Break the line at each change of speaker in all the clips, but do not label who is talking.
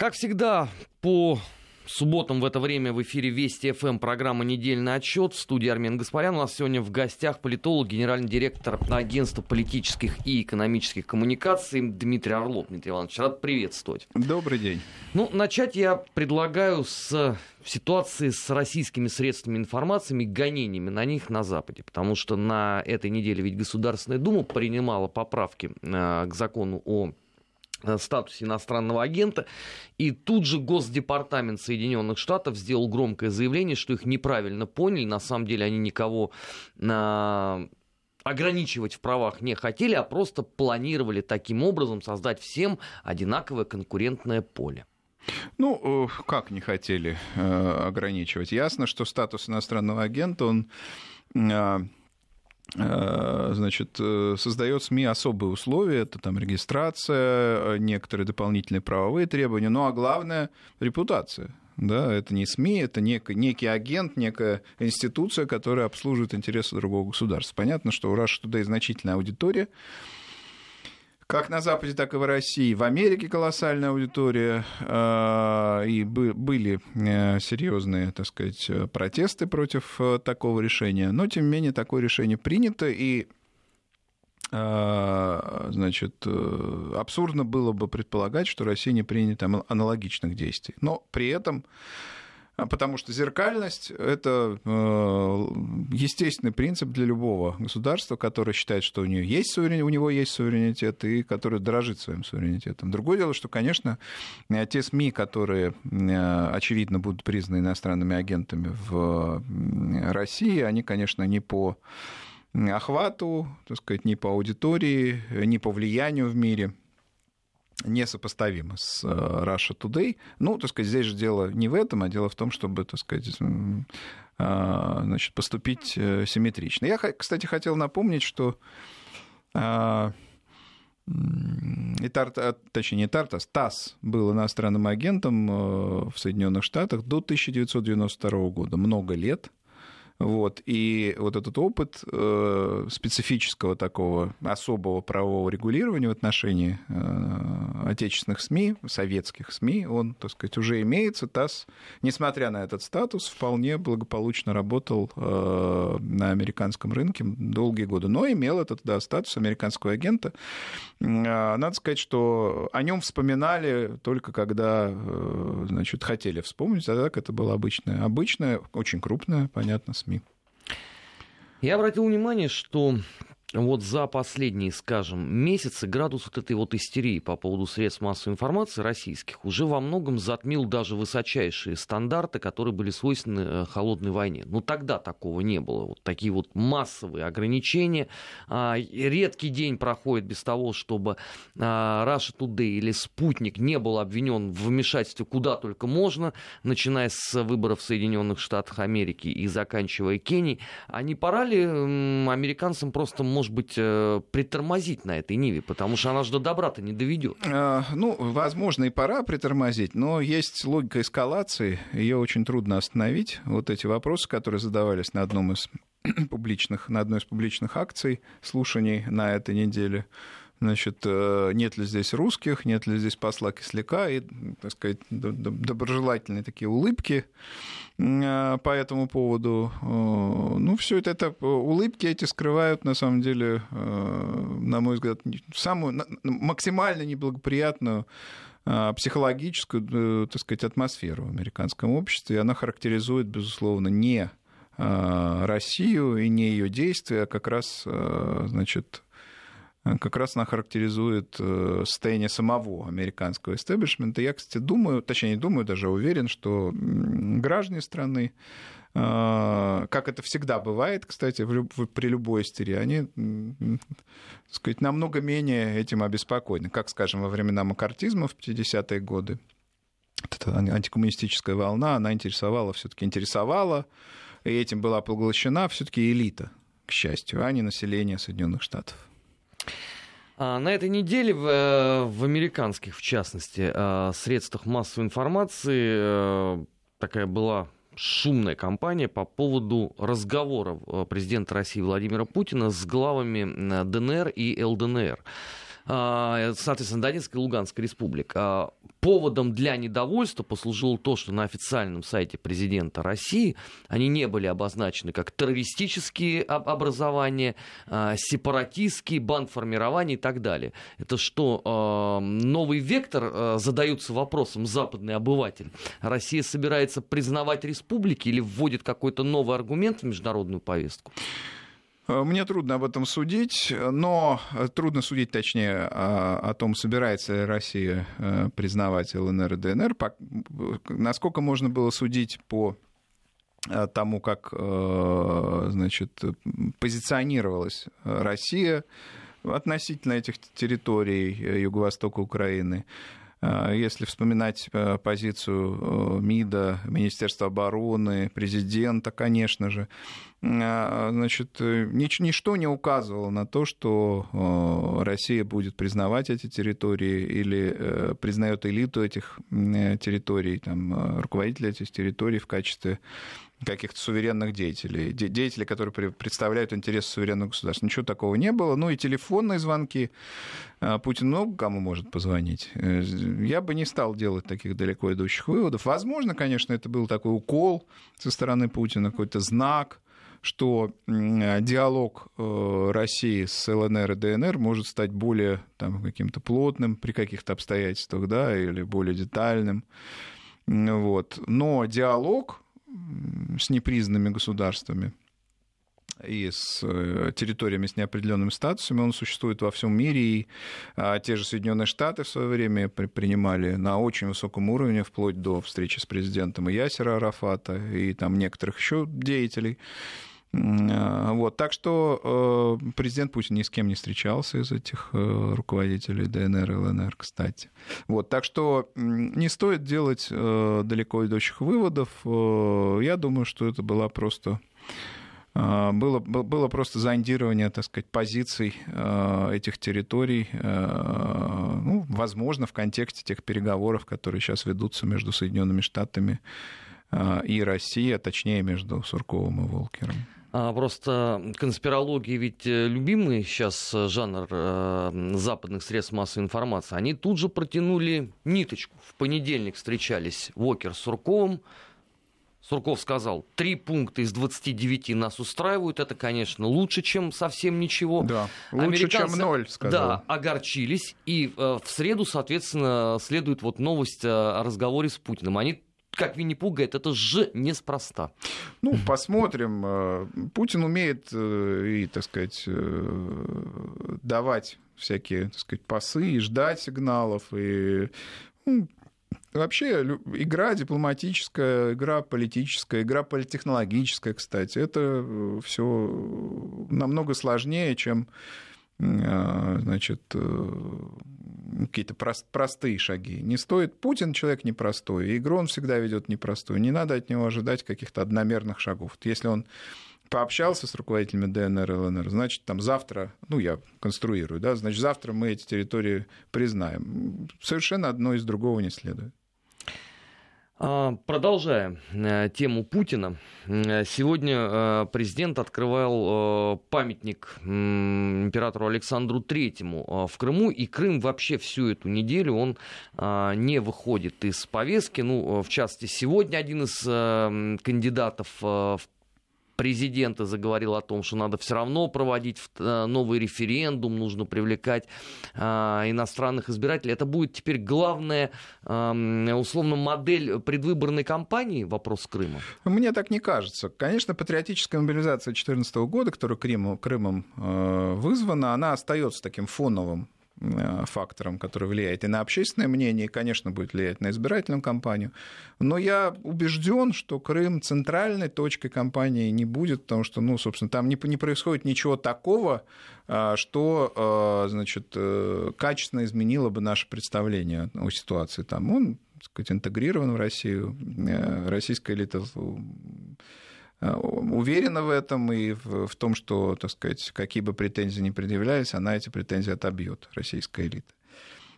Как всегда, по субботам в это время в эфире Вести ФМ программа «Недельный отчет» в студии Армен Гаспарян. У нас сегодня в гостях политолог, генеральный директор агентства политических и экономических коммуникаций Дмитрий Орлов. Дмитрий Иванович, рад приветствовать.
Добрый день.
Ну, начать я предлагаю с ситуации с российскими средствами информации, гонениями на них на Западе. Потому что на этой неделе ведь Государственная Дума принимала поправки э, к закону о статусе иностранного агента. И тут же Госдепартамент Соединенных Штатов сделал громкое заявление, что их неправильно поняли. На самом деле они никого на ограничивать в правах не хотели, а просто планировали таким образом создать всем одинаковое конкурентное поле.
Ну, э, как не хотели э, ограничивать? Ясно, что статус иностранного агента, он Э, значит, э, создает СМИ особые условия, это там регистрация, некоторые дополнительные правовые требования, ну а главное репутация. Да, это не СМИ, это некий, некий агент, некая институция, которая обслуживает интересы другого государства. Понятно, что у Russia Today значительная аудитория, как на Западе, так и в России. В Америке колоссальная аудитория, а, и были э, серьезные, так сказать, протесты против э, такого решения. Но, тем не менее, такое решение принято, и а, значит, э, абсурдно было бы предполагать, что Россия не принят аналогичных действий. Но при этом потому что зеркальность — это э, естественный принцип для любого государства, которое считает, что у, нее есть суверенитет, у него есть суверенитет, и которое дорожит своим суверенитетом. Другое дело, что, конечно, э, те СМИ, которые, э, очевидно, будут признаны иностранными агентами в России, они, конечно, не по охвату, так сказать, не по аудитории, не по влиянию в мире — несопоставимо с э, Russia Today. Ну, так сказать, здесь же дело не в этом, а дело в том, чтобы, так сказать, а, значит, поступить э, симметрично. Я, кстати, хотел напомнить, что и Тарт, точнее, не Тартас, ТАСС был иностранным агентом э, в Соединенных Штатах до 1992 года, много лет. Вот. И вот этот опыт э, специфического такого особого правового регулирования в отношении э, отечественных СМИ, советских СМИ, он, так сказать, уже имеется. ТАСС, несмотря на этот статус, вполне благополучно работал э, на американском рынке долгие годы, но имел этот да, статус американского агента. Надо сказать, что о нем вспоминали только когда значит, хотели вспомнить, а так это было обычное, обычное, очень крупное, понятно, СМИ.
Я обратил внимание, что вот за последние, скажем, месяцы градус вот этой вот истерии по поводу средств массовой информации российских уже во многом затмил даже высочайшие стандарты, которые были свойственны э, холодной войне. Но тогда такого не было. Вот такие вот массовые ограничения. А, редкий день проходит без того, чтобы а, Russia Today или Спутник не был обвинен в вмешательстве куда только можно, начиная с выборов в Соединенных Штатах Америки и заканчивая Кенией. А не пора ли американцам просто может быть, э, притормозить на этой Ниве, потому что она же до добра-то не доведет.
А, ну, возможно, и пора притормозить, но есть логика эскалации, ее очень трудно остановить. Вот эти вопросы, которые задавались на одном из публичных, на одной из публичных акций, слушаний на этой неделе, значит, э, нет ли здесь русских, нет ли здесь посла Кисляка, и, так сказать, доброжелательные такие улыбки э, по этому поводу. Э, ну, все это, это улыбки эти скрывают, на самом деле, на мой взгляд, самую максимально неблагоприятную психологическую, так сказать, атмосферу в американском обществе. И она характеризует, безусловно, не Россию и не ее действия, а как раз, значит, как раз она характеризует э, состояние самого американского истеблишмента. Я, кстати, думаю, точнее, не думаю, даже уверен, что граждане страны, э, как это всегда бывает, кстати, при любой истерии, они, так сказать, намного менее этим обеспокоены. Как, скажем, во времена макартизма в 50-е годы, эта антикоммунистическая волна, она интересовала, все-таки интересовала, и этим была поглощена все-таки элита, к счастью, а не население Соединенных Штатов.
А, на этой неделе в, э, в американских, в частности, э, средствах массовой информации э, такая была шумная кампания по поводу разговоров президента России Владимира Путина с главами ДНР и ЛДНР. А, соответственно, Донецкая и Луганская республика. Поводом для недовольства послужило то, что на официальном сайте президента России они не были обозначены как террористические образования, а, сепаратистские, бандформирования и так далее. Это что, а, новый вектор задается вопросом западный обыватель? Россия собирается признавать республики или вводит какой-то новый аргумент в международную повестку?
Э, мне трудно об этом судить, но э, трудно судить, точнее, о, о том, собирается ли Россия э, признавать ЛНР и ДНР. Насколько можно было судить по тому, как значит, позиционировалась Россия относительно этих территорий юго-востока Украины. Если вспоминать позицию МИДа, Министерства обороны, президента, конечно же, значит, э, нич- ничто не указывало на то, что э, Россия будет признавать эти территории или э, признает элиту этих территорий, там, руководителей этих территорий в качестве каких-то суверенных деятелей, де- деятелей, которые представляют интересы суверенного государства. Ничего такого не было. Ну и телефонные звонки. А, Путин много кому может позвонить. Я бы не стал делать таких далеко идущих выводов. Возможно, конечно, это был такой укол со стороны Путина, какой-то знак, что диалог э, России с ЛНР и ДНР может стать более там, каким-то плотным при каких-то обстоятельствах, да, или более детальным. Вот. Но диалог с непризнанными государствами и с э, территориями с неопределенными статусами, он существует во всем мире, и а, те же Соединенные Штаты в свое время принимали на очень высоком уровне, вплоть до встречи с президентом и Ясера Арафата, и там некоторых еще деятелей. А, вот, так что э, президент Путин ни с кем не встречался из этих э, руководителей ДНР и ЛНР, кстати. Вот, так что не стоит делать э, далеко идущих выводов. Я думаю, что это была просто было, было просто зондирование, так сказать, позиций этих территорий, ну, возможно, в контексте тех переговоров, которые сейчас ведутся между Соединенными Штатами и Россией, а точнее между Сурковым и Волкером.
А, просто конспирология ведь э, любимый сейчас э, жанр э, западных средств массовой информации. Они тут же протянули ниточку. В понедельник встречались Вокер с Сурковым. Сурков сказал, три пункта из 29 нас устраивают. Это, конечно, лучше, чем совсем ничего.
Да, лучше, чем ноль, сказал.
Да, огорчились. И в среду, соответственно, следует вот новость о разговоре с Путиным. Они как Винни-Пух говорит, это же неспроста.
Ну, посмотрим. Э, Путин умеет э, и, так сказать, э, давать всякие, так сказать, пасы и ждать сигналов. И ну, Вообще игра дипломатическая, игра политическая, игра политехнологическая, кстати, это все намного сложнее, чем значит, какие-то прост, простые шаги. Не стоит. Путин человек непростой, и игру он всегда ведет непростую. Не надо от него ожидать каких-то одномерных шагов. Если он пообщался с руководителями ДНР и ЛНР, значит, там завтра, ну, я конструирую, да, значит, завтра мы эти территории признаем. Совершенно одно из другого не следует.
А, продолжая э, тему Путина, э, сегодня э, президент открывал памятник императору Александру Третьему в Крыму, и Крым вообще всю эту неделю он не выходит из повестки. Ну, в частности, сегодня один из кандидатов в президента заговорил о том, что надо все равно проводить э, новый референдум, нужно привлекать а, иностранных избирателей. Это будет теперь главная, условно, модель предвыборной кампании, вопрос Крыма?
Мне так не кажется. Конечно, патриотическая мобилизация 2014 года, которая Крымом, Крымом э, вызвана, она остается таким фоновым Э, фактором, который влияет и на общественное мнение, и, конечно, будет влиять на избирательную кампанию. Но я убежден, что Крым центральной точкой кампании не будет, потому что, ну, собственно, там не, происходит ничего такого, э, что, э, значит, качественно изменило бы наше представление о ситуации там. Он, так сказать, интегрирован в Россию, российская элита Э, уверена в этом и в, том, что, так сказать, какие бы претензии ни предъявлялись, она эти претензии отобьет, российская элита.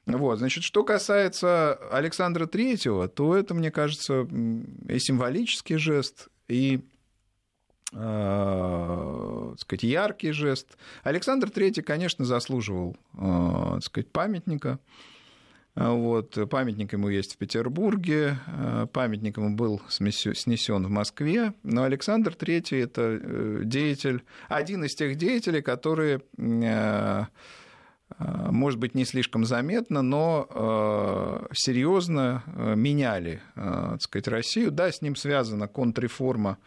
Вот, значит, что касается Александра Третьего, то это, мне кажется, и символический жест, и так сказать, яркий жест. Александр III, конечно, заслуживал так сказать, памятника. Вот, памятник ему есть в Петербурге, памятник ему был снесен в Москве, но Александр III это деятель, один из тех деятелей, которые Э, может быть, не слишком заметно, но э, серьезно э, меняли так сказать, Россию. Да, с ним связана контрреформа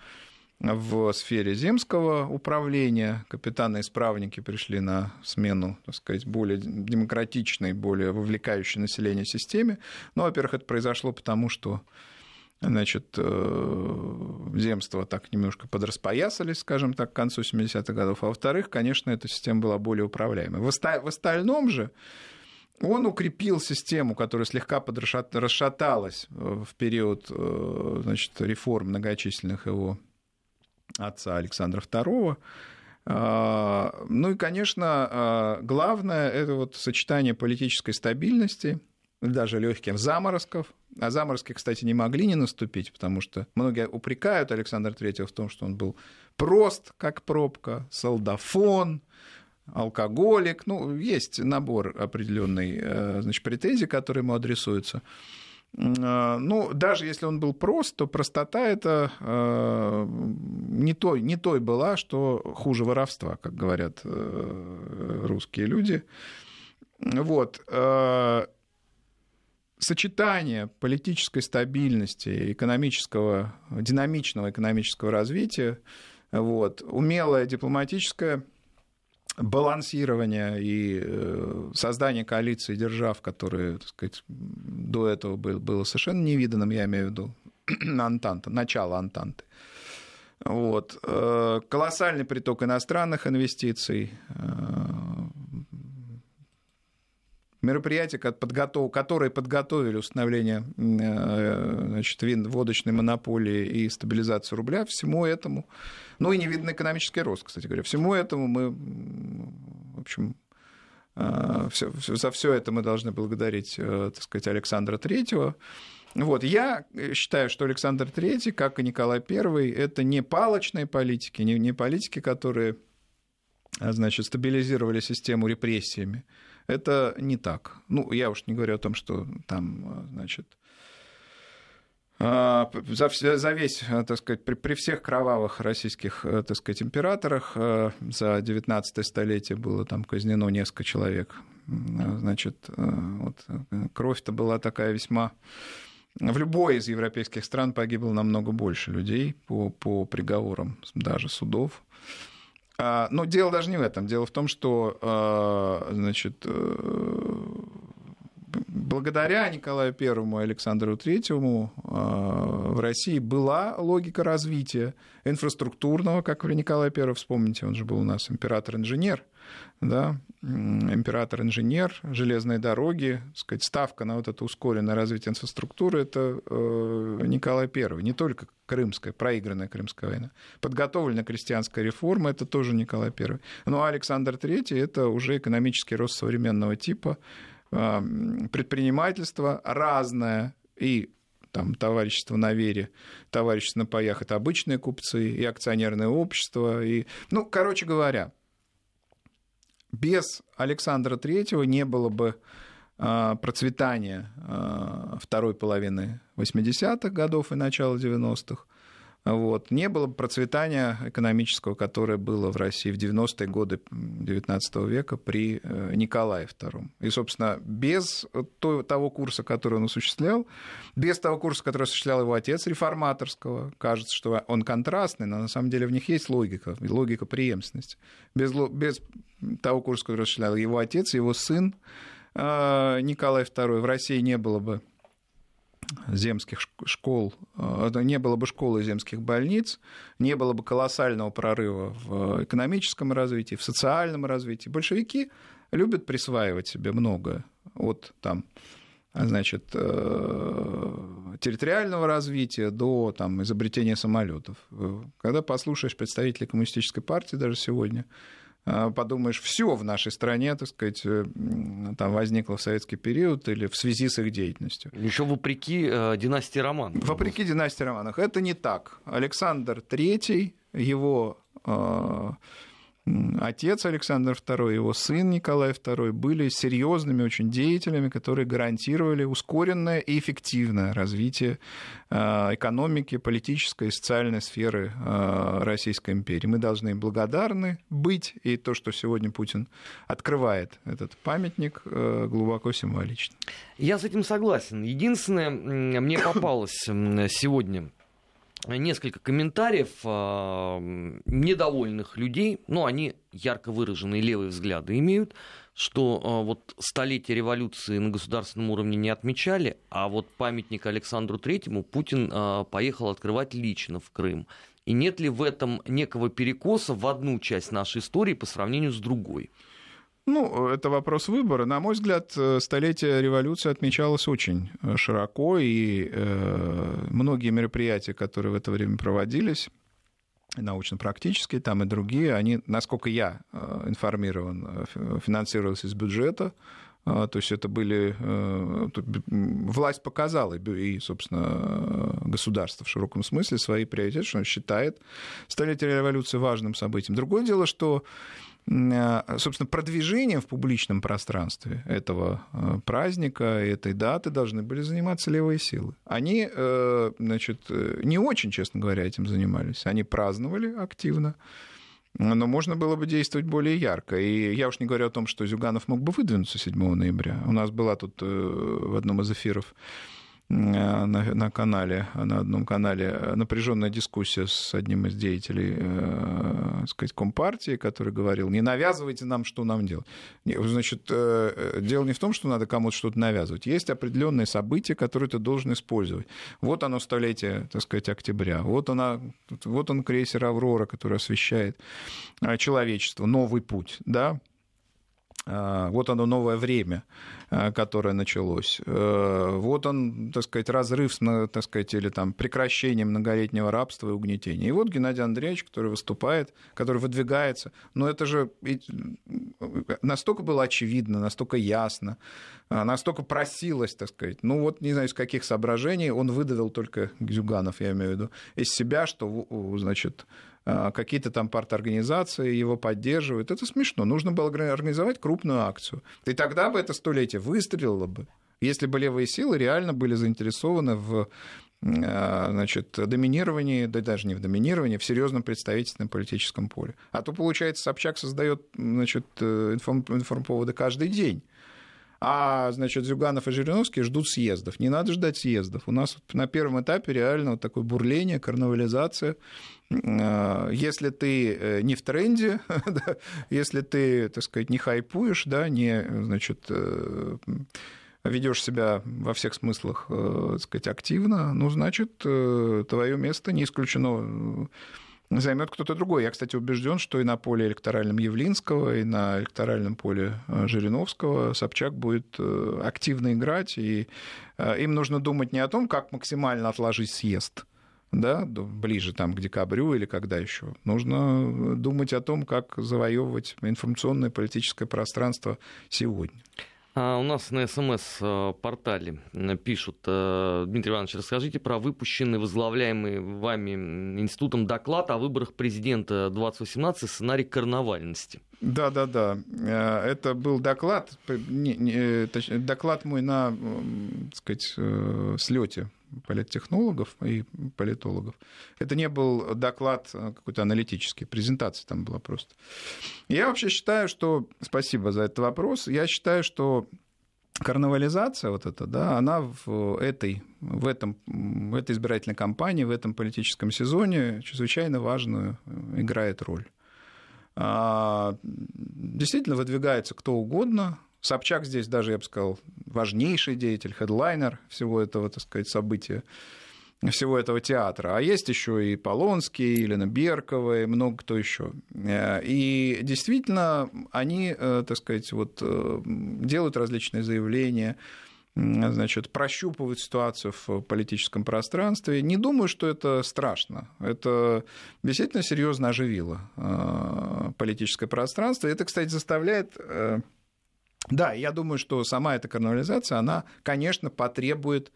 в сфере земского управления. Капитаны-исправники пришли на смену, так сказать, более демократичной, более вовлекающей население системе. Но, во-первых, это произошло потому, что значит, э, земства так немножко подраспоясались, скажем так, к концу 70-х годов. А во-вторых, конечно, эта система была более управляемой. В остальном же он укрепил систему, которая слегка расшаталась э, в период э, значит, реформ многочисленных его отца Александра II. Ну и, конечно, главное – это вот сочетание политической стабильности – даже легких заморозков. А заморозки, кстати, не могли не наступить, потому что многие упрекают Александра Третьего в том, что он был прост, как пробка, солдафон, алкоголик. Ну, есть набор определенной э, значит, претензий, которые ему адресуются. Э, ну, даже если он был прост, то простота это э, не, той, не той была, что хуже воровства, как говорят русские люди. Вот сочетание политической стабильности, экономического, динамичного экономического развития, вот, умелое дипломатическое балансирование и э, создание коалиции держав, которые, так сказать, до этого было, совершенно невиданным, я имею в виду Антанта, начало Антанты. Вот. Э, колоссальный приток иностранных инвестиций, мероприятия, которые подготовили установление э, значит, водочной монополии и стабилизацию рубля, всему этому, ну и невиданный экономический рост, кстати говоря, всему этому мы, в общем, э, за все это мы должны благодарить, э, так сказать, Александра Третьего. Вот, я считаю, что Александр III, как и Николай I, это не палочные политики, не, не политики, которые значит, стабилизировали систему репрессиями, это не так. Ну, я уж не говорю о том, что там, значит, а, за, за весь, так сказать, при, при всех кровавых российских, так сказать, императорах а, за 19 столетие было там казнено несколько человек. Значит, вот, кровь-то была такая весьма... В любой из европейских стран погибло намного больше людей по, по приговорам даже судов. А, но дело даже не в этом. Дело в том, что а, значит, э, благодаря Николаю Первому и Александру Третьему а, в России была логика развития инфраструктурного, как при Николае Первом, вспомните, он же был у нас император-инженер, да, император-инженер, железные дороги, сказать, ставка на вот это ускоренное развитие инфраструктуры, это э, Николай I, не только крымская, проигранная Крымская война. Подготовленная крестьянская реформа, это тоже Николай I. Ну а Александр III, это уже экономический рост современного типа, предпринимательство разное, и там товарищество на вере, товарищество на паях, это обычные купцы, и акционерное общество, и, ну, короче говоря, без Александра Третьего не было бы а, процветания а, второй половины 80-х годов и начала 90-х. Вот. Не было бы процветания экономического, которое было в России в 90-е годы XIX века при э, Николае II. И, собственно, без того курса, который он осуществлял, без того курса, который осуществлял его отец реформаторского, кажется, что он контрастный, но на самом деле в них есть логика, логика преемственности. Без, без того курса, который осуществлял его отец, его сын э, Николай II, в России не было бы земских школ, э, не было бы школы земских больниц, не было бы колоссального прорыва в экономическом развитии, в социальном развитии. Большевики любят присваивать себе многое от там, значит, э, территориального развития до там, изобретения самолетов. Когда послушаешь представителей коммунистической партии даже сегодня, подумаешь, все в нашей стране, так сказать, э, там возникло в советский период или в связи с их деятельностью.
Еще вопреки э, династии Романовых.
Вопреки династии Романовых. Это не так. Александр III его отец Александр II, его сын Николай II были серьезными очень деятелями, которые гарантировали ускоренное и эффективное развитие а, экономики, политической и социальной сферы а, Российской империи. Мы должны им благодарны быть, и то, что сегодня Путин открывает этот памятник, а, глубоко символично.
Я с этим согласен. Единственное, мне попалось сегодня несколько комментариев э, недовольных людей, ну, они ярко выраженные левые взгляды имеют, что э, вот столетие революции на государственном уровне не отмечали, а вот памятник Александру Третьему Путин э, поехал открывать лично в Крым. И нет ли в этом некого перекоса в одну часть нашей истории по сравнению с другой?
Ну, это вопрос выбора. На мой взгляд, э, столетие революции отмечалось очень э, широко, и э, многие мероприятия, которые в это время проводились, научно-практические, там и другие, они, насколько я информирован, финансировались из бюджета, то есть это были... Власть показала, и, собственно, государство в широком смысле свои приоритеты, что считает столетие революции важным событием. Другое дело, что Э, собственно, продвижением в публичном пространстве этого э, праздника, этой даты должны были заниматься левые силы. Они, э, значит, не очень, честно говоря, этим занимались. Они праздновали активно, но можно было бы действовать более ярко. И я уж не говорю о том, что Зюганов мог бы выдвинуться 7 ноября. У нас была тут в одном из эфиров на, на канале, на одном канале напряженная дискуссия с одним из деятелей, э, сказать, Компартии, который говорил, не навязывайте нам, что нам делать. Значит, э, дело не в том, что надо кому-то что-то навязывать. Есть определенные события, которые ты должен использовать. Вот оно столетие, так сказать, октября. Вот, она, вот он крейсер «Аврора», который освещает э, человечество, новый путь, да, вот оно новое время, а, которое началось. Э, вот он, так сказать, разрыв, так сказать, или там прекращение многолетнего рабства и угнетения. И вот Геннадий Андреевич, который выступает, который выдвигается. Но это же настолько было очевидно, настолько ясно, а, настолько просилось, так сказать. Ну вот, не знаю, из каких соображений он выдавил только Зюганов, я имею в виду, из себя, что, значит, а, какие-то там парторганизации его поддерживают. Это смешно. Нужно было организовать крупную акцию. И тогда бы это столетие выстрелило бы, если бы левые силы реально были заинтересованы в а, значит, доминировании, да даже не в доминировании, в серьезном представительственном политическом поле. А то, получается, Собчак создает значит, э, информ, информповоды каждый день. А, значит, Зюганов и Жириновский ждут съездов. Не надо ждать съездов. У нас на первом этапе реально вот такое бурление, карнавализация. А, если ты э, не в тренде, если ты, так сказать, не хайпуешь, да, не, значит, э, ведешь себя во всех смыслах, э, так сказать, активно, ну, значит, твое место не исключено займет кто-то другой. Я, кстати, убежден, что и на поле электоральном Явлинского, и на электоральном поле э, Жириновского Собчак будет э, активно играть, и э, им нужно думать не о том, как максимально отложить съезд, да, ближе там к декабрю или когда еще. Нужно думать о том, как завоевывать информационное политическое пространство сегодня.
А у нас на СМС-портале пишут, э, Дмитрий Иванович, расскажите про выпущенный, возглавляемый вами институтом доклад о выборах президента 2018 сценарий карнавальности.
Да, да, да. Э, это был доклад, не, не, э, доклад мой на, так сказать, слете политтехнологов и политологов. Это не был доклад какой-то аналитический, презентация там была просто. Я вообще считаю, что... Спасибо за этот вопрос. Я считаю, что карнавализация вот эта, да, она в этой, в, этом, в этой избирательной кампании, в этом политическом сезоне чрезвычайно важную играет роль. А, действительно выдвигается кто угодно, Собчак здесь даже, я бы сказал, важнейший деятель, хедлайнер всего этого, так сказать, события всего этого театра. А есть еще и Полонский, Елена Беркова, и много кто еще. Э, и действительно, они, э, так сказать, вот, э, делают различные заявления, значит, прощупывают ситуацию в политическом пространстве. Не думаю, что это страшно. Это действительно серьезно оживило политическое пространство. И это, кстати, заставляет да, я думаю, что сама эта карнавализация, она, конечно, потребует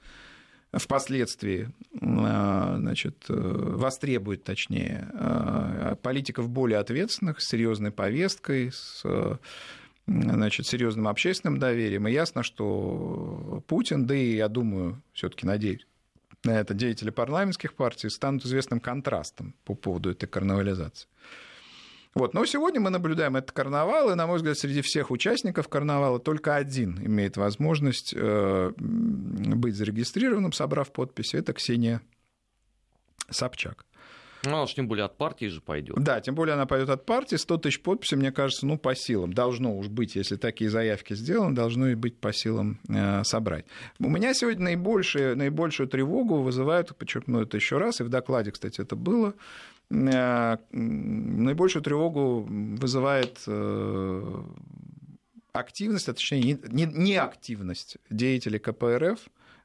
впоследствии значит, востребует, точнее, политиков более ответственных, с серьезной повесткой, с значит, серьезным общественным доверием. И ясно, что Путин, да и, я думаю, все-таки надеюсь, на это деятели парламентских партий станут известным контрастом по поводу этой карнавализации. Вот. Но сегодня мы наблюдаем этот карнавал, и, на мой взгляд, среди всех участников карнавала только один имеет возможность э, быть зарегистрированным, собрав подписи. Это Ксения Собчак.
Ну, она же тем более от партии же пойдет.
Да, тем более она пойдет от партии. 100 тысяч подписей, мне кажется, ну, по силам. Должно уж быть, если такие заявки сделаны, должно и быть по силам э, собрать. У меня сегодня наибольшую, наибольшую тревогу вызывают, подчеркну это еще раз, и в докладе, кстати, это было, наибольшую тревогу вызывает э, активность, а точнее не, не активность деятелей КПРФ,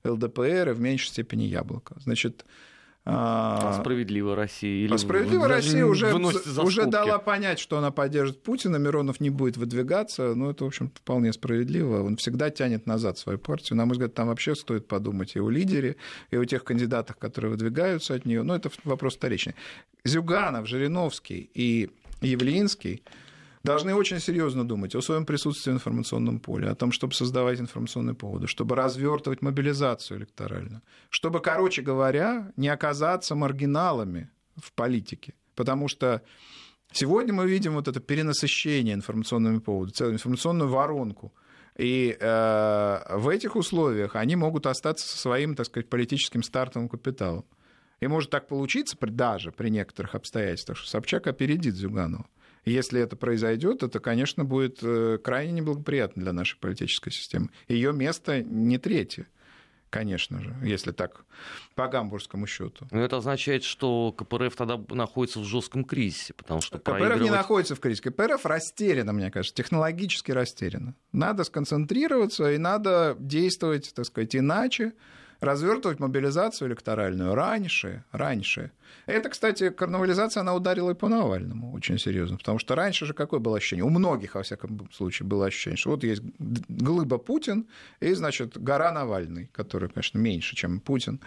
ЛДПР и в меньшей степени Яблоко. Значит,
а справедливая Россия? Или
а справедливая Россия уже, уже дала понять, что она поддержит Путина, Миронов не будет выдвигаться. Ну, это, в общем, вполне справедливо. Он всегда тянет назад свою партию. На мой взгляд, там вообще стоит подумать и о лидере, и о тех кандидатах, которые выдвигаются от нее. Но это вопрос вторичный. Зюганов, Жириновский и Явлинский – должны очень серьезно думать о своем присутствии в информационном поле, о том, чтобы создавать информационные поводы, чтобы развертывать мобилизацию электоральную, чтобы, короче говоря, не оказаться маргиналами в политике. Потому что сегодня мы видим вот это перенасыщение информационными поводами, целую информационную воронку. И э, в этих условиях они могут остаться со своим, так сказать, политическим стартовым капиталом. И может так получиться даже при некоторых обстоятельствах, что Собчак опередит Зюганова. Если это произойдет, это, конечно, будет э, крайне неблагоприятно для нашей политической системы. Ее место не третье конечно же, если так по гамбургскому счету.
Но это означает, что КПРФ тогда находится в жестком кризисе, потому что
КПРФ проигрывать... не находится в кризисе. КПРФ растеряна, мне кажется, технологически растеряна. Надо сконцентрироваться и надо действовать, так сказать, иначе, развертывать мобилизацию электоральную раньше, раньше. Это, кстати, карнавализация, она ударила и по Навальному очень серьезно, потому что раньше же какое было ощущение? У многих, во всяком случае, было ощущение, что вот есть глыба Путин и, значит, гора Навальный, который, конечно, меньше, чем Путин.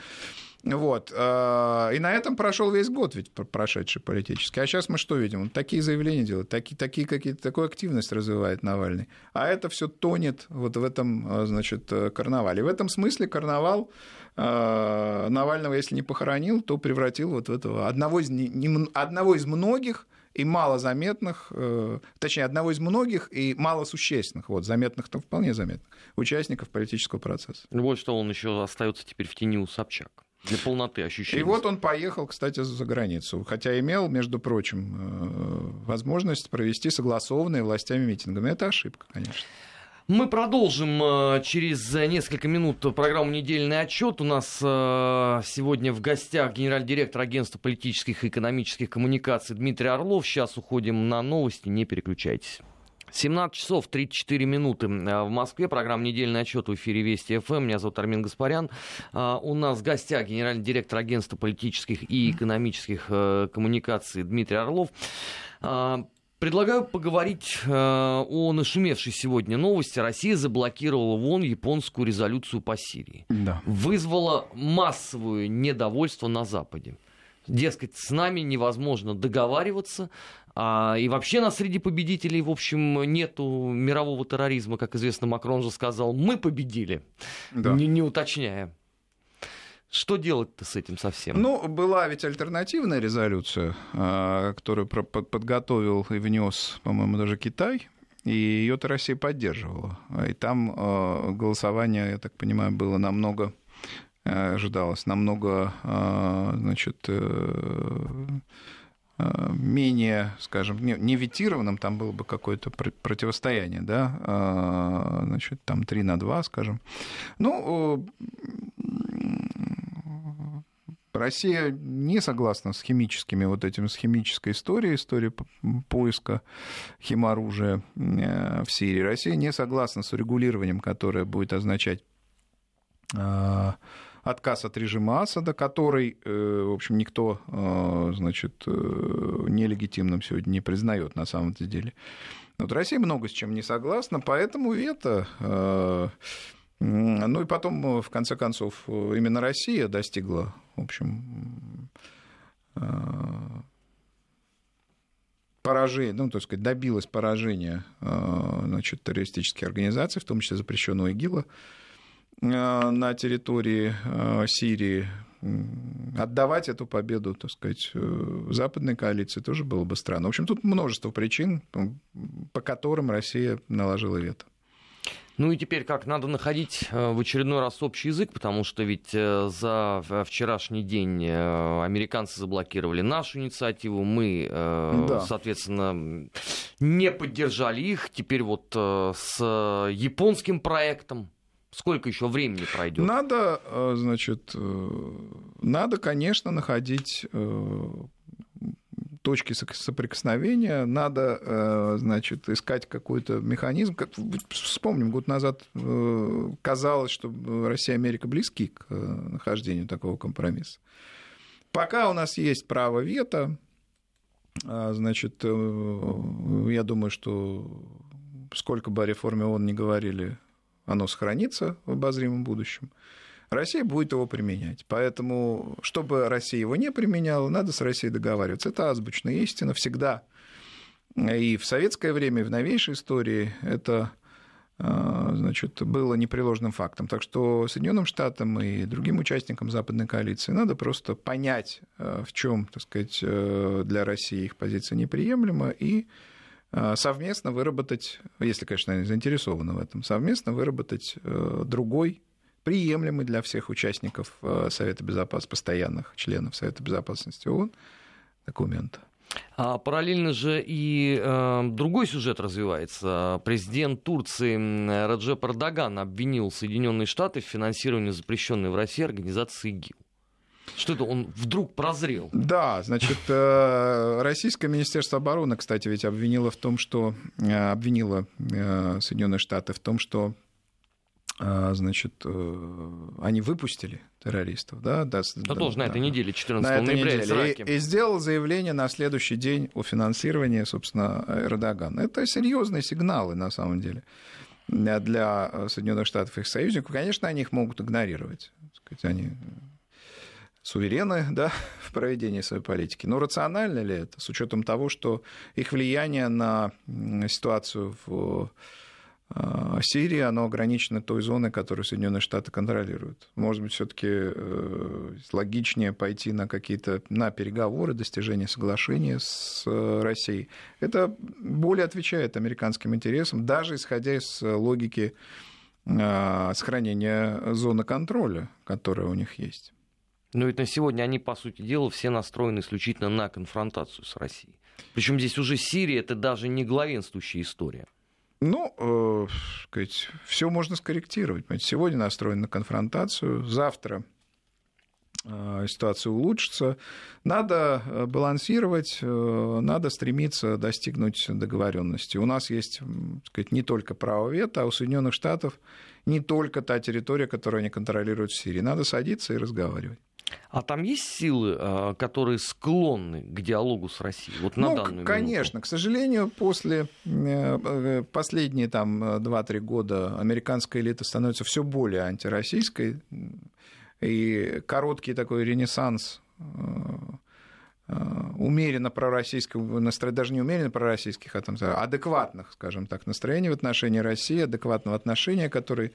Вот. Э, и на этом прошел весь год ведь прошедший политический. А сейчас мы что видим? Он такие заявления делает, такие, такие какие-то, такую активность развивает Навальный. А это все тонет вот в этом, э, значит, э, карнавале. В этом смысле карнавал Навального, если не похоронил, то превратил вот в этого одного из, не, одного из многих и малозаметных, точнее, одного из многих и малосущественных, вот, заметных-то вполне заметных, участников политического процесса.
Вот что он еще остается теперь в тени у Собчак. Для полноты ощущений.
И вот он поехал, кстати, за границу, хотя имел, между прочим, э, возможность провести согласованные властями митингами. Это ошибка, конечно.
Мы продолжим э, через несколько минут программу «Недельный отчет». У нас э, сегодня в гостях генеральный директор агентства политических и экономических коммуникаций Дмитрий Орлов. Сейчас уходим на новости, не переключайтесь. 17 часов 34 минуты э, в Москве. Программа «Недельный отчет» в эфире Вести ФМ. Меня зовут Армин Гаспарян. А, у нас в гостях генеральный директор агентства политических и экономических э, коммуникаций Дмитрий Орлов. А, предлагаю поговорить э, о нашумевшей сегодня новости. Россия заблокировала вон японскую резолюцию по Сирии. Да. Вызвала массовое недовольство на Западе. Дескать, с нами невозможно договариваться, а, и вообще нас среди победителей, в общем, нету мирового терроризма, как известно, Макрон же сказал, мы победили, да. не, не уточняя. Что делать-то с этим совсем?
Ну, была ведь альтернативная резолюция, а, которую подготовил и внес, по-моему, даже Китай, и ее-то Россия поддерживала. И там а, голосование, я так понимаю, было намного ожидалось намного, значит, э, Э, менее, скажем, не, не ветированным, там было бы какое-то противостояние, да, э, значит, там 3 на 2, скажем. Ну, Россия не согласна с химическими вот этим, с химической историей, историей поиска химоружия э, в Сирии. Россия не согласна с урегулированием, которое будет означать отказ от режима Асада, который, э, в общем, никто, э, значит, э, нелегитимным сегодня не признает на самом деле. Вот Россия много с чем не согласна, поэтому вето Ну и потом, в конце концов, именно Россия достигла, в общем, поражения, ну, так сказать, добилась поражения значит, террористических организаций, в том числе запрещенного ИГИЛа, на территории Сирии отдавать эту победу, так сказать, э, западной коалиции тоже было бы странно. В общем, тут множество причин, по которым Россия наложила вето.
Ну и теперь как, надо находить э, в очередной раз общий язык, потому что ведь э, за вчерашний день американцы заблокировали нашу инициативу, мы, да. соответственно, не поддержали их. Теперь вот с японским проектом Сколько еще времени пройдет?
Надо, э, значит, э, надо, конечно, находить э, точки соприкосновения, надо, значит, искать какой-то механизм. Вспомним, год назад казалось, что Россия и Америка близки к нахождению такого компромисса. Пока у нас есть право вето, значит, я думаю, что сколько бы о реформе ООН не говорили оно сохранится в обозримом будущем, Россия будет его применять. Поэтому, чтобы Россия его не применяла, надо с Россией договариваться. Это азбучная истина всегда. И в советское время, и в новейшей истории это а, значит, было непреложным фактом. Так что Соединенным Штатам и другим участникам Западной коалиции надо просто понять, а, в чем, так сказать, э, для России их позиция неприемлема, и Э, совместно выработать, если, конечно, они заинтересованы в этом, совместно выработать э, другой приемлемый для всех участников э, Совета Безопасности, постоянных членов Совета Безопасности ООН документ.
А параллельно же и э, другой сюжет развивается. Президент Турции Раджеп Эрдоган обвинил Соединенные Штаты в финансировании запрещенной в России организации ИГИЛ. Что это он вдруг прозрел?
Да, значит, э, Российское Министерство обороны, кстати, ведь обвинило в том, что э, обвинило э, Соединенные Штаты в том, что значит, они выпустили террористов, да,
да, да тоже на этой неделе, 14 на ноября,
неделе. И, и сделал заявление на следующий день о финансировании, собственно, Эрдогана. Это серьезные сигналы, на самом деле, для Соединенных Штатов и их союзников. Конечно, они их могут игнорировать. Они суверены да, в проведении своей политики. Но рационально ли это, с учетом того, что их влияние на ситуацию в а, Сирии, оно ограничено той зоной, которую Соединенные Штаты контролируют. Может быть, все-таки э, логичнее пойти на какие-то на переговоры, достижение соглашения с э, Россией. Это более отвечает американским интересам, даже исходя из логики а, сохранения зоны контроля, которая у них есть.
Но ведь на сегодня они, по сути дела, все настроены исключительно на конфронтацию с Россией. Причем здесь уже Сирия это даже не главенствующая история.
Ну, э, сказать, все можно скорректировать. Сегодня настроен на конфронтацию, завтра э, ситуация улучшится. Надо э, балансировать, э, надо стремиться достигнуть договоренности. У нас есть сказать, не только право вето, а у Соединенных Штатов не только та территория, которую они контролируют в Сирии. Надо садиться и разговаривать.
А там есть силы, а, которые склонны к диалогу с Россией? Вот на
ну,
данную
конечно.
Минуту.
К сожалению, после э, э, последние там 2-3 года американская элита становится все более антироссийской. И короткий такой ренессанс э, умеренно пророссийских, даже не умеренно пророссийских, а там, адекватных, скажем так, настроений в отношении России, адекватного отношения, который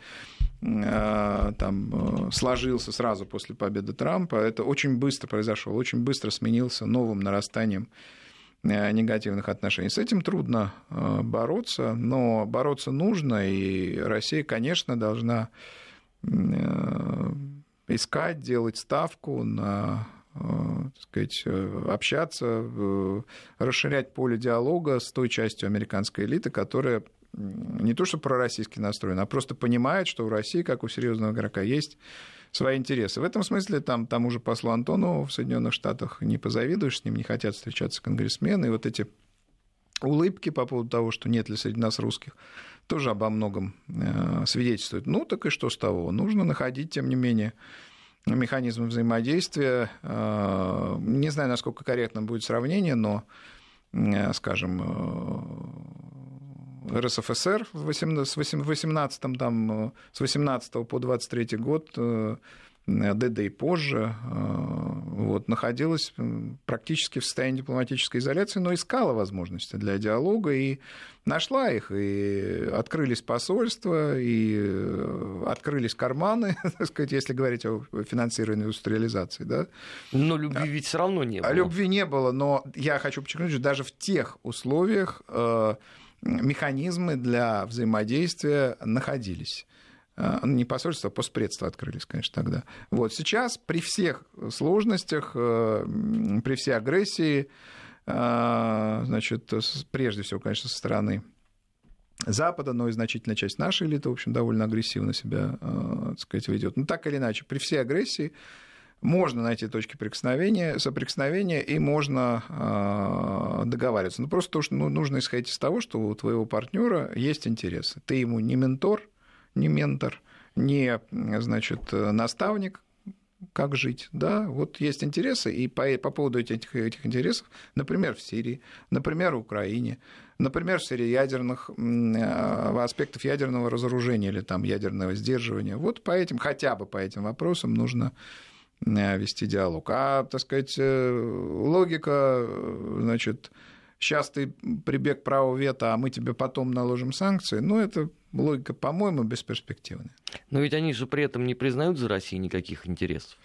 э, там э, сложился сразу после победы Трампа. Это очень быстро произошло, очень быстро сменился новым нарастанием негативных отношений. С этим трудно бороться, но бороться нужно, и Россия, конечно, должна искать, делать ставку на так сказать, э, общаться, э, расширять поле диалога с той частью американской элиты, которая не то что пророссийски настроена, а просто понимает, что у России, как у серьезного игрока, есть свои интересы. В этом смысле там, тому же послу Антону в Соединенных Штатах не позавидуешь, с ним не хотят встречаться конгрессмены, и вот эти улыбки по поводу того, что нет ли среди нас русских, тоже обо многом свидетельствуют. Ну, так и что с того? Нужно находить, тем не менее, механизмы взаимодействия. Э, не знаю, насколько корректно будет сравнение, но, э, скажем, РСФСР в 18, там, с 18 по 23 год ДД и позже, э, вот, находилась практически в состоянии дипломатической изоляции, но искала возможности для диалога и нашла их, и открылись посольства, и э, открылись карманы, так сказать, если говорить о финансировании индустриализации. Да?
Но любви ведь все равно не было.
Любви не было, но я хочу подчеркнуть, что даже в тех условиях э, механизмы для взаимодействия находились. А, ну, не посольство, а постпредства открылись, конечно, тогда. Вот сейчас при всех сложностях, э, при всей агрессии, э, значит, прежде всего, конечно, со стороны Запада, но и значительная часть нашей элиты, в общем, довольно агрессивно себя, э, так сказать, ведет. Но так или иначе, при всей агрессии можно найти точки прикосновения, соприкосновения, и можно договариваться. Ну, просто то, что ну, нужно исходить из того, что у твоего партнера есть интересы. Ты ему не ментор, не ментор, не, значит, наставник, как жить, да, вот есть интересы, и по, по поводу этих, этих интересов, например, в Сирии, например, в Украине, например, в сфере ядерных а, аспектов ядерного разоружения или там ядерного сдерживания, вот по этим, хотя бы по этим вопросам нужно вести диалог. А, так сказать, э, логика, значит, сейчас ты прибег право вето, а мы тебе потом наложим санкции, ну, это логика, по-моему, бесперспективная.
Но ведь они же при этом не признают за Россией никаких интересов.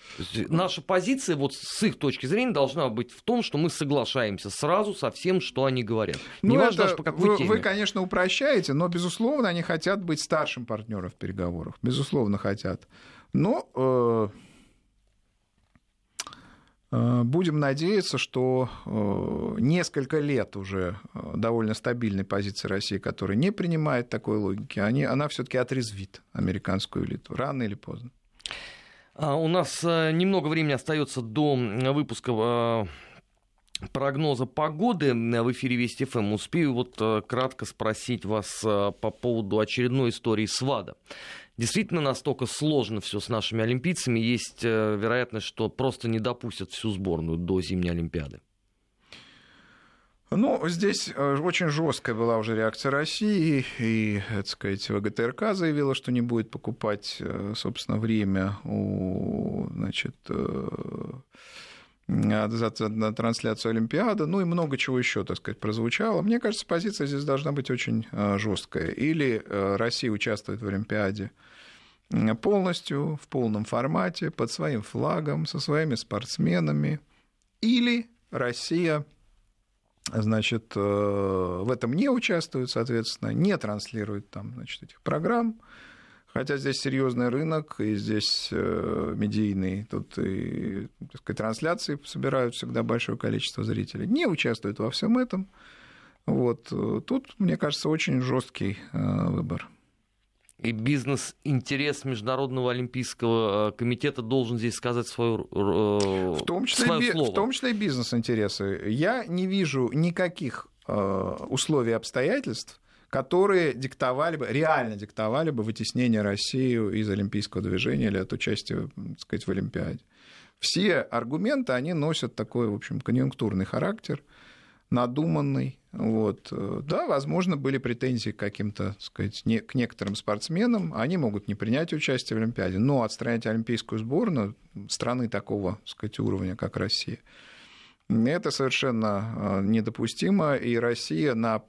Наша позиция вот с их точки зрения должна быть в том, что мы соглашаемся сразу со всем, что они говорят.
Ну, Неважно даже по какой вы, теме. Вы, конечно, упрощаете, но, безусловно, они хотят быть старшим партнером в переговорах. Безусловно, хотят. Но Э, будем надеяться, что э, несколько лет уже э, довольно стабильной позиции России, которая не принимает такой логики, они, она все-таки отрезвит американскую элиту рано или поздно.
А, у нас немного времени остается до выпуска прогноза погоды в эфире Вести ФМ. Успею вот кратко спросить вас по поводу очередной истории с ВАДА действительно настолько сложно все с нашими олимпийцами, есть э, вероятность, что просто не допустят всю сборную до зимней Олимпиады?
Ну, здесь э, очень жесткая была уже реакция России, и, так сказать, ВГТРК заявила, что не будет покупать, э, собственно, время у, значит, за трансляцию Олимпиады, ну и много чего еще, так сказать, прозвучало. Мне кажется, позиция здесь должна быть очень жесткая. Или Россия участвует в Олимпиаде полностью, в полном формате, под своим флагом, со своими спортсменами. Или Россия значит, э, в этом не участвует, соответственно, не транслирует там, значит, этих программ, хотя здесь серьезный рынок, и здесь э, медийный, тут и так сказать, трансляции собирают всегда большое количество зрителей, не участвует во всем этом. Вот. Э, тут, мне кажется, очень жесткий выбор
и бизнес-интерес Международного олимпийского э, комитета должен здесь сказать свое,
э, в том числе, свое слово. В том числе и бизнес-интересы. Я не вижу никаких э, условий обстоятельств, которые диктовали бы, реально диктовали бы вытеснение России из олимпийского движения или от участия, так сказать, в Олимпиаде. Все аргументы, они носят такой, в общем, конъюнктурный характер, надуманный, вот. Да, возможно, были претензии к каким-то, сказать, не, к некоторым спортсменам. Они могут не принять участие в Олимпиаде, но отстранять олимпийскую сборную страны такого, сказать, уровня, как Россия, это совершенно э, недопустимо, и Россия на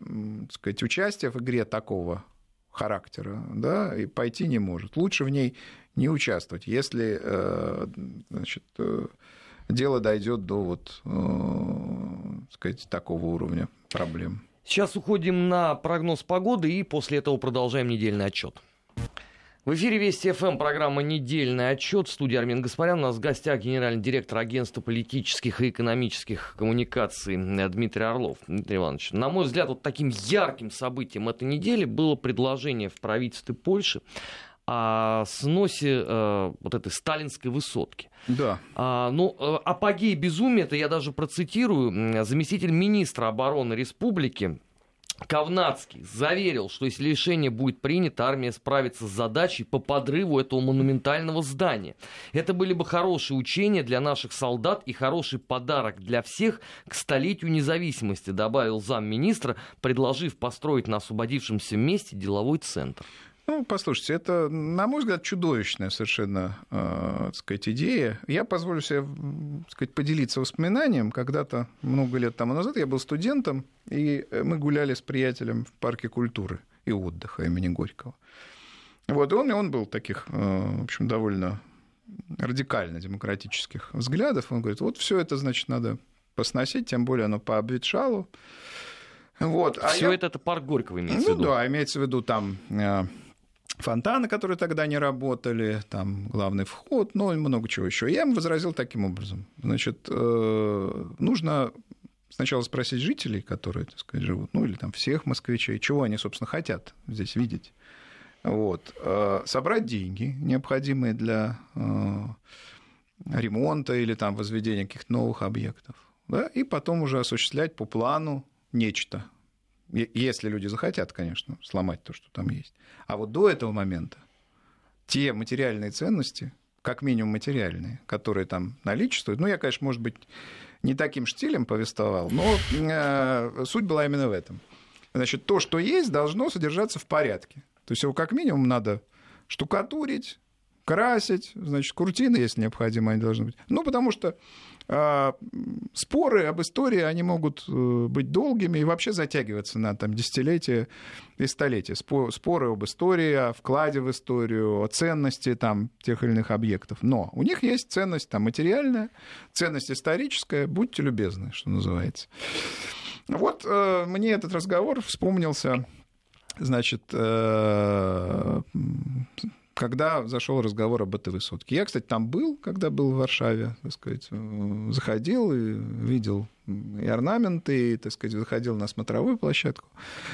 сказать, участие в игре такого характера да, и пойти не может. Лучше в ней не участвовать, если э, значит, дело дойдет до вот, сказать, такого уровня проблем.
Сейчас уходим на прогноз погоды и после этого продолжаем недельный отчет. В эфире Вести ФМ, программа «Недельный отчет». В студии Армин Гаспарян. У нас в гостях генеральный директор агентства политических и экономических коммуникаций Дмитрий Орлов. Дмитрий Иванович, на мой взгляд, вот таким ярким событием этой недели было предложение в правительстве Польши о сносе э, вот этой сталинской высотки.
Да.
А, ну, э, апогей безумия, это я даже процитирую, заместитель министра обороны республики Ковнацкий заверил, что если решение будет принято, армия справится с задачей по подрыву этого монументального здания. Это были бы хорошие учения для наших солдат и хороший подарок для всех к столетию независимости, добавил замминистра, предложив построить на освободившемся месте деловой центр.
Ну, послушайте, это, на мой взгляд, чудовищная совершенно, э, так сказать, идея. Я позволю себе, так сказать, поделиться воспоминанием. Когда-то, много лет тому назад, я был студентом, и мы гуляли с приятелем в парке культуры и отдыха имени Горького. Вот, и он, он был таких, э, в общем, довольно радикально демократических взглядов. Он говорит, вот все это, значит, надо посносить, тем более оно пообветшало.
Вот. А все я... это, это парк Горького имеется
ну,
в виду?
Ну да, имеется в виду там э, фонтаны, которые тогда не работали, там главный вход, ну и много чего еще. Я ему возразил таким образом. Значит, э, нужно сначала спросить жителей, которые, так сказать, живут, ну или там всех москвичей, чего они, собственно, хотят здесь видеть. Вот. Э, собрать деньги, необходимые для э, ремонта или там возведения каких-то новых объектов. Да, и потом уже осуществлять по плану нечто, если люди захотят, конечно, сломать то, что там есть. А вот до этого момента те материальные ценности, как минимум материальные, которые там наличествуют, ну, я, конечно, может быть, не таким штилем повествовал, но э, суть была именно в этом. Значит, то, что есть, должно содержаться в порядке. То есть его как минимум надо штукатурить, красить, значит, куртины, если необходимо, они должны быть. Ну, потому что а, споры об истории, они могут э, быть долгими и вообще затягиваться на там, десятилетия и столетия. Споры об истории, о вкладе в историю, о ценности там, тех или иных объектов. Но у них есть ценность там, материальная, ценность историческая. Будьте любезны, что называется. Вот э, мне этот разговор вспомнился значит, э, когда зашел разговор об этой высотке. Я, кстати, там был, когда был в Варшаве, так сказать, э, заходил и видел и орнаменты, и, так сказать, заходил на смотровую площадку.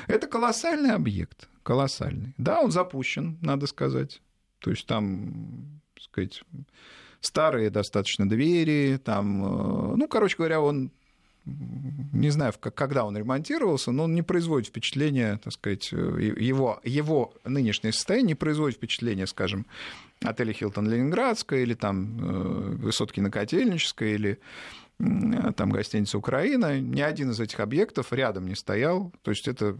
Это колоссальный объект, колоссальный. Да, он запущен, надо сказать. То есть там, так сказать, старые достаточно двери, там, э, ну, короче говоря, он не знаю, когда он ремонтировался, но он не производит впечатления, так сказать, э, его, его нынешнее состояние не производит впечатления, скажем, отеля Хилтон Ленинградская или там э, высотки на Котельнической или там гостиница Украина, ни один из этих объектов рядом не стоял. То есть это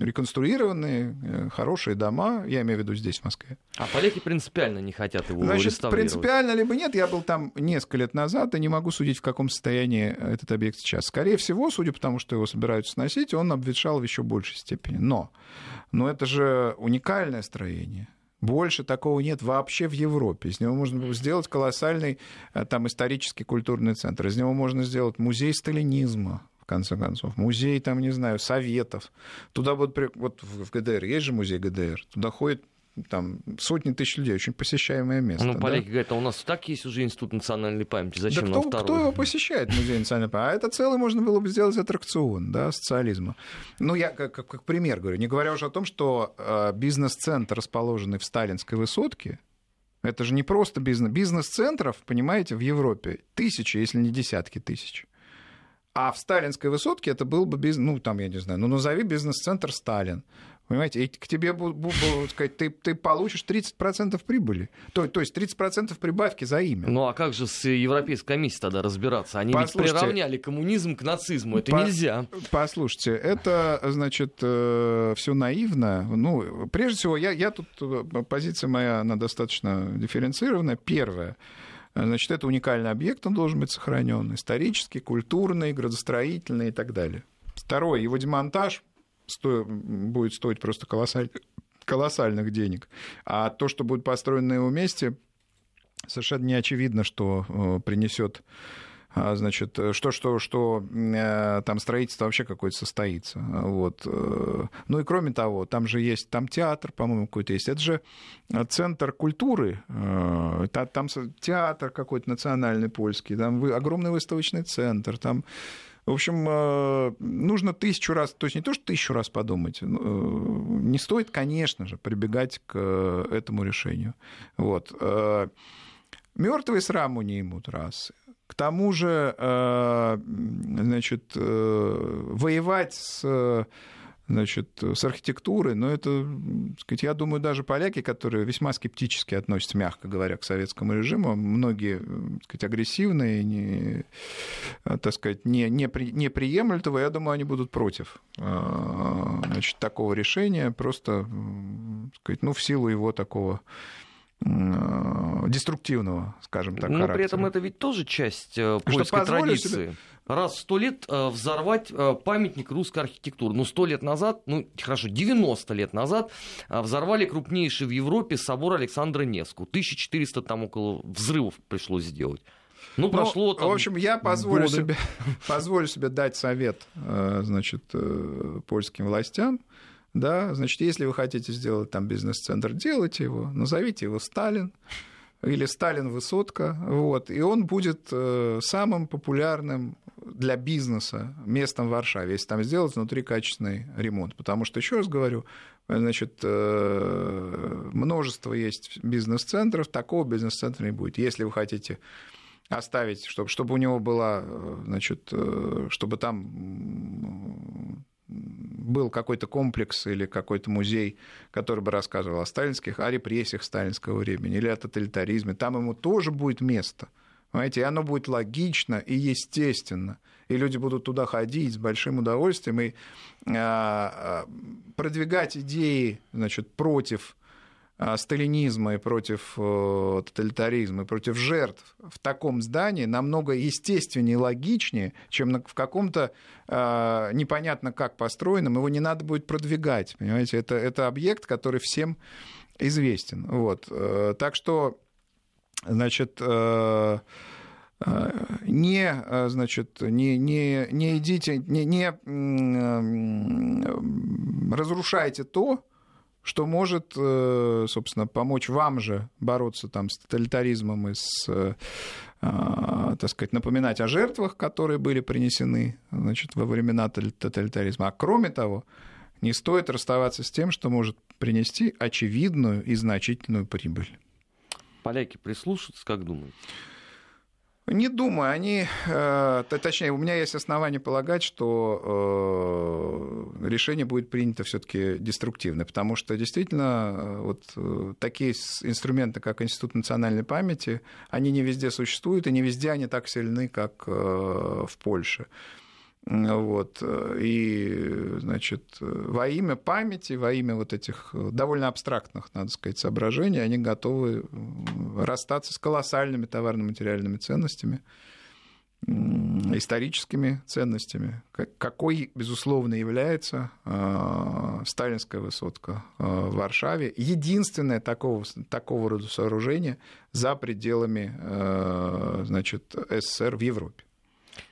реконструированные, э, хорошие дома, я имею в виду здесь, в Москве.
А поляки принципиально не хотят его
Значит,
реставрировать?
принципиально либо нет, я был там несколько лет назад и не могу судить, в каком состоянии этот объект сейчас. Скорее всего, судя по тому, что его собираются сносить, он обветшал в еще большей степени. Но, но это же уникальное строение. Больше такого нет вообще в Европе. Из него можно сделать колоссальный э, там, исторический культурный центр. Из него можно сделать музей сталинизма, в конце концов. Музей, там, не знаю, советов. Туда вот, вот в ГДР, есть же музей ГДР, туда ходит там сотни тысяч людей, очень посещаемое место.
Ну, поляки да? говорят, а у нас так есть уже Институт национальной памяти, зачем
да
нам
кто,
второй?
кто его посещает, музей национальной памяти? А это целый можно было бы сделать аттракцион, да, социализма. Ну, я как, как, как пример говорю, не говоря уже о том, что э, бизнес-центр, расположенный в Сталинской высотке, это же не просто бизнес. Бизнес-центров, понимаете, в Европе тысячи, если не десятки тысяч. А в сталинской высотке это был бы бизнес, ну, там, я не знаю, ну, назови бизнес-центр Сталин. Понимаете, и к тебе будут сказать, ты, ты получишь 30% прибыли. То, то есть 30% прибавки за имя.
Ну а как же с Европейской комиссией тогда разбираться? Они Послушайте, ведь приравняли коммунизм к нацизму. Это по, нельзя.
Послушайте, это, значит, э, все наивно. Ну, прежде всего, я, я тут, э, позиция моя, она достаточно дифференцированная. Первое. Значит, это уникальный объект, он должен быть сохранен. Исторический, культурный, градостроительный и так далее. Второе, его демонтаж сто... будет стоить просто колоссаль... колоссальных денег. А то, что будет построено на его месте, совершенно не очевидно, что э, принесет а, значит, что, что, что э, там строительство вообще какое-то состоится. Вот. Э, ну и кроме того, там же есть, там театр, по-моему, какой-то есть. Это же центр культуры, там театр какой-то национальный польский, там огромный выставочный центр, там в общем, э, нужно тысячу раз, то есть не то, что тысячу раз подумать, э, не стоит, конечно же, прибегать к этому решению. Вот. Э, Мертвые сраму не имут раз. К тому же, значит, воевать с значит, с архитектурой, но это, сказать, я думаю, даже поляки, которые весьма скептически относятся, мягко говоря, к советскому режиму, многие, сказать, агрессивные, не, так сказать, не, не, при, не приемлют этого, я думаю, они будут против значит, такого решения, просто, сказать, ну, в силу его такого деструктивного, скажем так,
Но
характера.
при этом это ведь тоже часть э, польской традиции. Себе... Раз в сто лет э, взорвать э, памятник русской архитектуры. Ну, сто лет назад, ну, хорошо, 90 лет назад взорвали крупнейший в Европе собор Александра Невского. 1400 там около взрывов пришлось сделать.
Ну, прошло там В общем, я позволю себе, позволю себе дать совет, значит, польским властям да, значит, если вы хотите сделать там бизнес-центр, делайте его, назовите его Сталин или Сталин Высотка, вот, и он будет э, самым популярным для бизнеса местом в Варшаве, если там сделать внутри качественный ремонт. Потому что, еще раз говорю, значит, э, множество есть бизнес-центров, такого бизнес-центра не будет. Если вы хотите оставить, чтобы, чтобы у него была, э, значит, чтобы там был какой-то комплекс или какой-то музей, который бы рассказывал о сталинских, о репрессиях сталинского времени или о тоталитаризме, там ему тоже будет место. Понимаете, и оно будет логично и естественно. И люди будут туда ходить с большим удовольствием и а, а, продвигать идеи значит, против а, сталинизма и против э, тоталитаризма, и против жертв в таком здании намного естественнее и логичнее, чем в каком-то непонятно как построенном. Его не надо будет продвигать. Понимаете, это, это объект, который всем известен. Вот. Э, так что, значит, не, значит, не, не, не идите, не, не разрушайте то, что может, э, собственно, помочь вам же бороться там, с тоталитаризмом и с, э, так сказать, напоминать о жертвах, которые были принесены значит, во времена тоталитаризма. А кроме того, не стоит расставаться с тем, что может принести очевидную и значительную прибыль.
Поляки прислушаются, как думаете?
Не думаю, они, э, точнее, у меня есть основания полагать, что э, решение будет принято все-таки деструктивно, потому что действительно э, вот такие инструменты, как Институт национальной памяти, они не везде существуют, и не везде они так сильны, как в Польше. Вот. И, значит, во имя памяти, во имя вот этих довольно абстрактных, надо сказать, соображений, они готовы расстаться с колоссальными товарно-материальными ценностями, историческими ценностями, какой, безусловно, является э, сталинская высотка э, в Варшаве. Единственное такого, такого рода сооружение за пределами э, значит, СССР в Европе.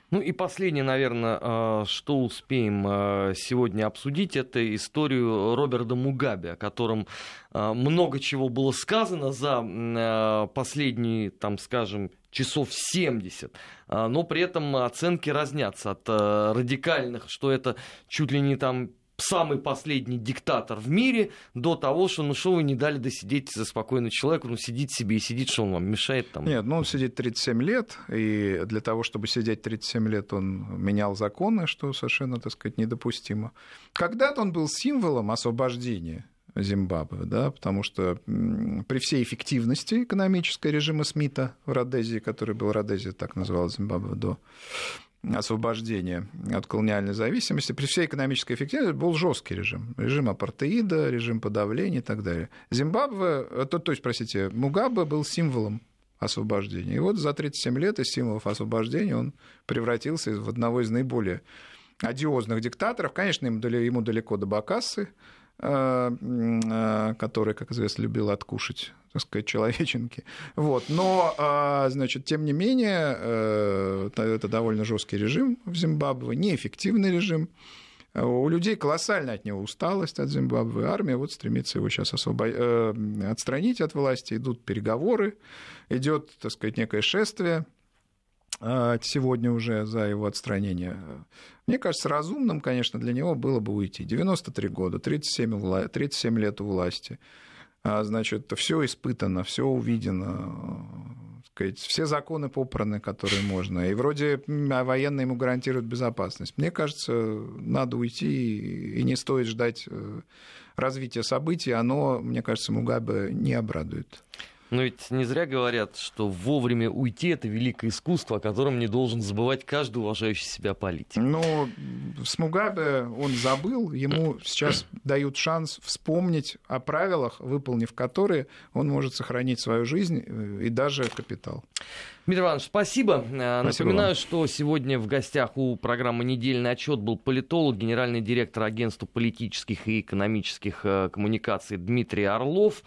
Ну и последнее, наверное, а, что успеем а, сегодня обсудить, это историю Роберта Мугаbe, о котором а, много чего было сказано за последние, там, скажем, часов 70, но при этом оценки разнятся от радикальных, что это чуть ли не там самый последний диктатор в мире до того, что ну что вы не дали досидеть за спокойно человеку, ну сидит себе и сидит, что он вам мешает там?
Нет, ну он сидит 37 лет, и для того, чтобы сидеть 37 лет, он менял законы, что совершенно, так сказать, недопустимо. Когда-то он был символом освобождения Зимбабве, да, потому что при всей эффективности экономической режима Смита в Родезии, который был Родезия, так называл Зимбабве до освобождения от колониальной зависимости, при всей экономической эффективности был жесткий режим. Режим апартеида, режим подавления и так далее. Зимбабве, э, то, то есть, простите, Мугабе был символом освобождения. И вот за 37 лет из символов освобождения он превратился в одного из наиболее одиозных диктаторов. Конечно, ему далеко до Бакасы, который, как известно, любил откушать так сказать, человеченки. Вот. Но, э, значит, тем не менее, это довольно жесткий режим в Зимбабве, неэффективный режим. У людей колоссальная от него усталость от Зимбабве. Армия вот стремится его сейчас освобод... отстранить от власти. Идут переговоры, идет, так сказать, некое шествие сегодня уже за его отстранение. Мне кажется, разумным, конечно, для него было бы уйти. 93 года, 37, 37 лет у власти. А, значит, все испытано, все увидено. сказать, все законы попраны, которые можно. И вроде а военные ему гарантируют безопасность. Мне кажется, надо уйти и не стоит ждать э, развития событий. Оно, мне кажется, Мугабе не обрадует.
Но ведь не зря говорят, что вовремя уйти это великое искусство, о котором не должен забывать каждый уважающий себя политик.
Ну, с Мугабе он забыл, ему сейчас дают шанс вспомнить о правилах, выполнив которые он может сохранить свою жизнь э, и даже капитал.
Дмитрий Иванович, спасибо. Э, спасибо Напоминаю, вам. что сегодня в гостях у программы «Недельный отчет» был политолог, генеральный директор агентства политических и экономических э, коммуникаций Дмитрий Орлов.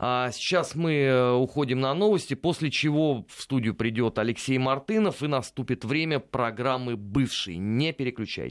А сейчас мы э, уходим на новости, после чего в студию придет Алексей Мартынов и наступит время программы «Бывший». Не переключайтесь.